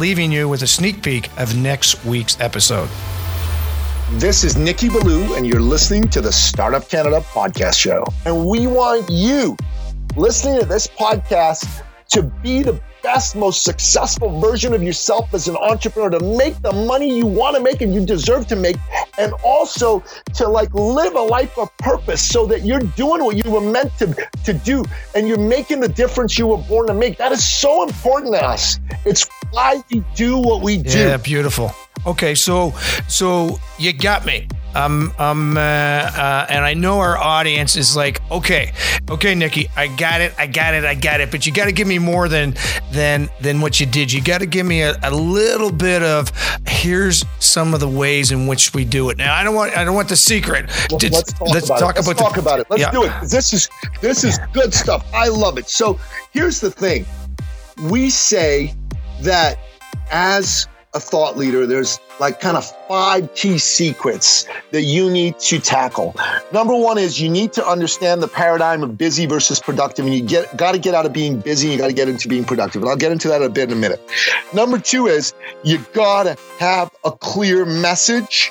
leaving you with a sneak peek of next week's episode. This is Nikki Billou, and you're listening to the Startup Canada podcast show. And we want you listening to this podcast to be the best, most successful version of yourself as an entrepreneur, to make the money you want to make and you deserve to make, and also to like live a life of purpose so that you're doing what you were meant to, to do and you're making the difference you were born to make. That is so important to us. It's why we do what we do. Yeah, beautiful. Okay, so so you got me. Um, um, uh, uh, and I know our audience is like, okay, okay, Nikki, I got it, I got it, I got it. But you got to give me more than than than what you did. You got to give me a, a, little bit of here's some of the ways in which we do it. Now, I don't want I don't want the secret. Well, let's talk let's about talk it. Let's about talk about it. Let's yeah. do it. This is this is good stuff. I love it. So here's the thing: we say that as a thought leader, there's like kind of five key secrets that you need to tackle. Number one is you need to understand the paradigm of busy versus productive, and you get got to get out of being busy. You got to get into being productive, and I'll get into that a bit in a minute. Number two is you got to have a clear message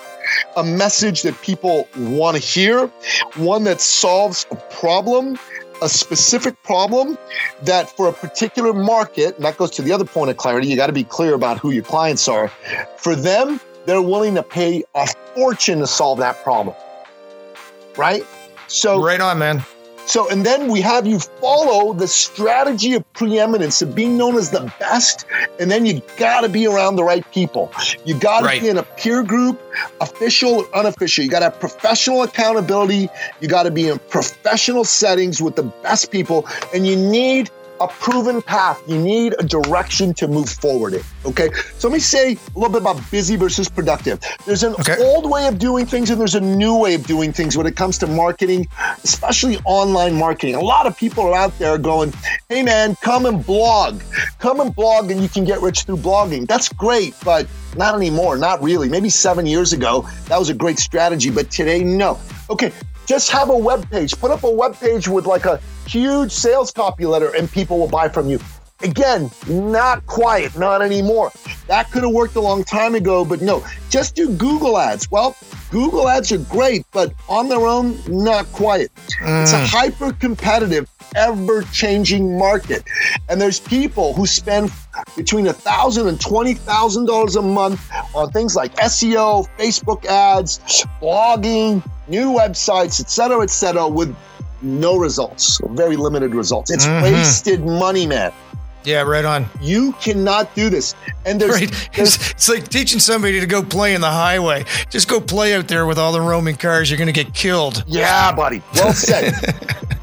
a message that people want to hear, one that solves a problem a specific problem that for a particular market, and that goes to the other point of clarity, you got to be clear about who your clients are. For them, they're willing to pay a fortune to solve that problem. Right? So, right on, man. So, and then we have you follow the strategy of preeminence of being known as the best. And then you got to be around the right people. You got to right. be in a peer group, official or unofficial. You got to have professional accountability. You got to be in professional settings with the best people. And you need a proven path. You need a direction to move forward in. Okay. So let me say a little bit about busy versus productive. There's an okay. old way of doing things and there's a new way of doing things when it comes to marketing, especially online marketing. A lot of people are out there going, hey man, come and blog. Come and blog and you can get rich through blogging. That's great, but not anymore. Not really. Maybe seven years ago, that was a great strategy, but today, no. Okay, just have a web page. Put up a web page with like a huge sales copy letter and people will buy from you. Again, not quiet, not anymore. That could have worked a long time ago, but no, just do Google ads. Well, Google ads are great, but on their own, not quiet. Mm. It's a mm. hyper competitive, ever changing market. And there's people who spend between a thousand and twenty thousand dollars a month on things like SEO, Facebook ads, blogging, new websites, etc., etc., with no results, very limited results. It's mm-hmm. wasted money, man. Yeah, right on. You cannot do this. And there's, right. there's it's, it's, like teaching somebody to go play in the highway. Just go play out there with all the roaming cars. You're going to get killed. Yeah, buddy. Well said. [laughs]